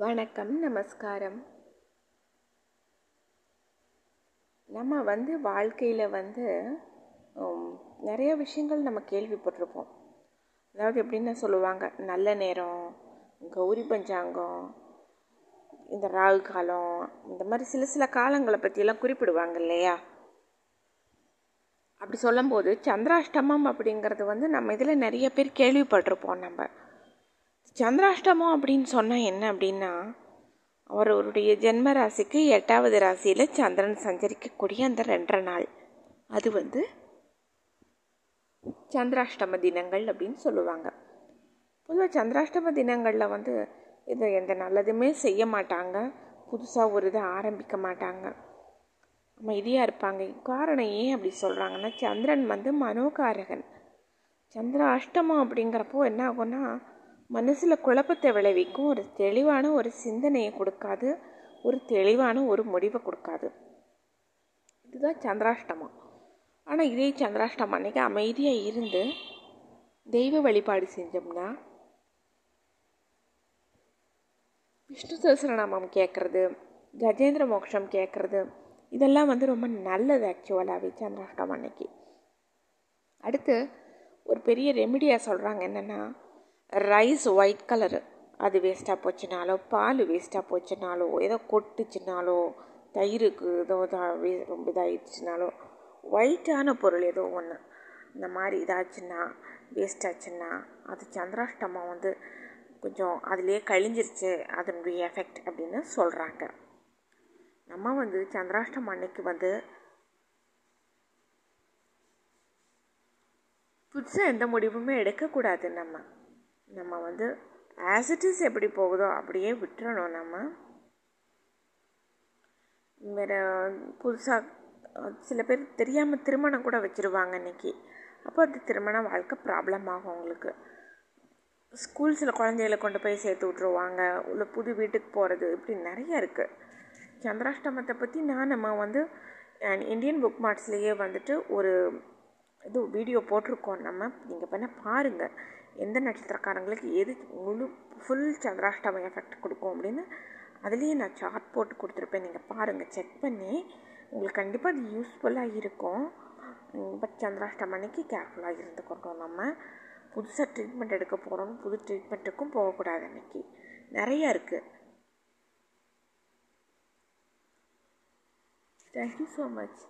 வணக்கம் நமஸ்காரம். நம்ம வந்து வாழ்க்கையில் வந்து நிறைய விஷயங்கள் நம்ம கேள்விப்பட்டிருப்போம். அதாவது எப்படின்னு சொல்லுவாங்க நல்ல நேரம் கௌரி பஞ்சாங்கம் இந்த ராகு காலம் இந்த மாதிரி சில சில காலங்களை பற்றியெல்லாம் குறிப்பிடுவாங்க இல்லையா? அப்படி சொல்லும்போது சந்திராஷ்டமம் அப்படிங்கிறது வந்து நம்ம இதில் நிறைய பேர் கேள்விப்பட்டிருப்போம் நம்ம. சந்திராஷ்டமம் அப்படின்னு சொன்னால் என்ன அப்படின்னா அவருடைய ஜென்ம ராசிக்கு எட்டாவது ராசியில் சந்திரன் சஞ்சரிக்கக்கூடிய அந்த ரெண்டரை நாள். அது வந்து சந்திராஷ்டம தினங்கள் அப்படின்னு சொல்லுவாங்க. பொதுவாக சந்திராஷ்டம தினங்களில் வந்து இது எந்த நல்லதுமே செய்ய மாட்டாங்க. புதுசாக ஒரு இதை ஆரம்பிக்க மாட்டாங்க. அமைதியாக இருப்பாங்க. காரணம் ஏன் அப்படி சொல்கிறாங்கன்னா சந்திரன் வந்து மனோகாரகன். சந்திர அஷ்டமம் அப்படிங்கிறப்போ என்ன ஆகும்னா மனசில் குழப்பத்தை விளைவிக்கும் ஒரு தெளிவான ஒரு சிந்தனையை கொடுக்காது ஒரு தெளிவான ஒரு முடிவை கொடுக்காது. இதுதான் சந்திராஷ்டமம். ஆனால் இதே சந்திராஷ்டமம் அன்னைக்கு அமைதியாக இருந்து தெய்வ வழிபாடு செஞ்சோம்னா விஷ்ணு சஹசிரநாமம் கேட்குறது கஜேந்திர மோக்ஷம் கேட்குறது இதெல்லாம் வந்து ரொம்ப நல்லது ஆக்சுவலாகவே சந்திராஷ்டமம் அன்னைக்கு. அடுத்து ஒரு பெரிய ரெமிடியாக சொல்கிறாங்க என்னென்னா ரைஸ் ஒயிட் கலரு அது வேஸ்ட்டாக போச்சுனாலோ பால் வேஸ்ட்டாக போச்சுனாலோ ஏதோ கொட்டுச்சுனாலோ தயிருக்கு ஏதோ இதாக வே ரொம்ப இதாகிடுச்சுனாலோ ஒயிட்டான பொருள் ஏதோ ஒன்று இந்த மாதிரி இதாச்சுன்னா வேஸ்டாச்சுன்னா அது சந்திராஷ்டமம் வந்து கொஞ்சம் அதிலே கழிஞ்சிருச்சு அதனுடைய எஃபெக்ட் அப்படின்னு சொல்கிறாங்க நம்ம வந்து சந்திராஷ்டமம் அன்னைக்கு வந்து புதுசாக எந்த முடிவுமே எடுக்கக்கூடாது நம்ம. நம்ம வந்து ஆஸ் இட் இஸ் எப்படி போகுதோ அப்படியே விட்டுறணும் நம்ம. வேறு புதுசாக சில பேர் தெரியாமல் திருமணம் கூட வச்சுருவாங்க இன்றைக்கி அப்போ அந்த திருமண வாழ்க்கை ப்ராப்ளம் ஆகும் அவங்களுக்கு ஸ்கூல்ஸில் குழந்தைகளை கொண்டு போய் சேர்த்து விட்ருவாங்க உள்ள புது வீட்டுக்கு போகிறது இப்படி நிறைய இருக்குது சந்திராஷ்டமத்தை பற்றி நான் நம்ம வந்து இந்தியன் புக் மார்ட்ஸ்லேயே வந்துட்டு ஒரு இது வீடியோ போட்டிருக்கோம் நம்ம. நீங்கள் பண்ண பாருங்கள் எந்த நட்சத்திரக்காரங்களுக்கு எது முழு ஃபுல் சந்திராஷ்டம எஃபெக்ட் கொடுக்கும் அப்படின்னு அதுலேயே நான் சார்ட் போட்டு கொடுத்துருப்பேன். நீங்கள் பாருங்கள் செக் பண்ணி உங்களுக்கு கண்டிப்பாக அது யூஸ்ஃபுல்லாக இருக்கும். பட் சந்திராஷ்டம அன்னைக்கு கேர்ஃபுல்லாக இருந்துக்கணும் நம்ம. புதுசாக ட்ரீட்மெண்ட் எடுக்க போகிறோம் புது ட்ரீட்மெண்ட்டுக்கும் போகக்கூடாது அன்னைக்கு. நிறையா இருக்குது தேங்க்யூ ஸோ மச்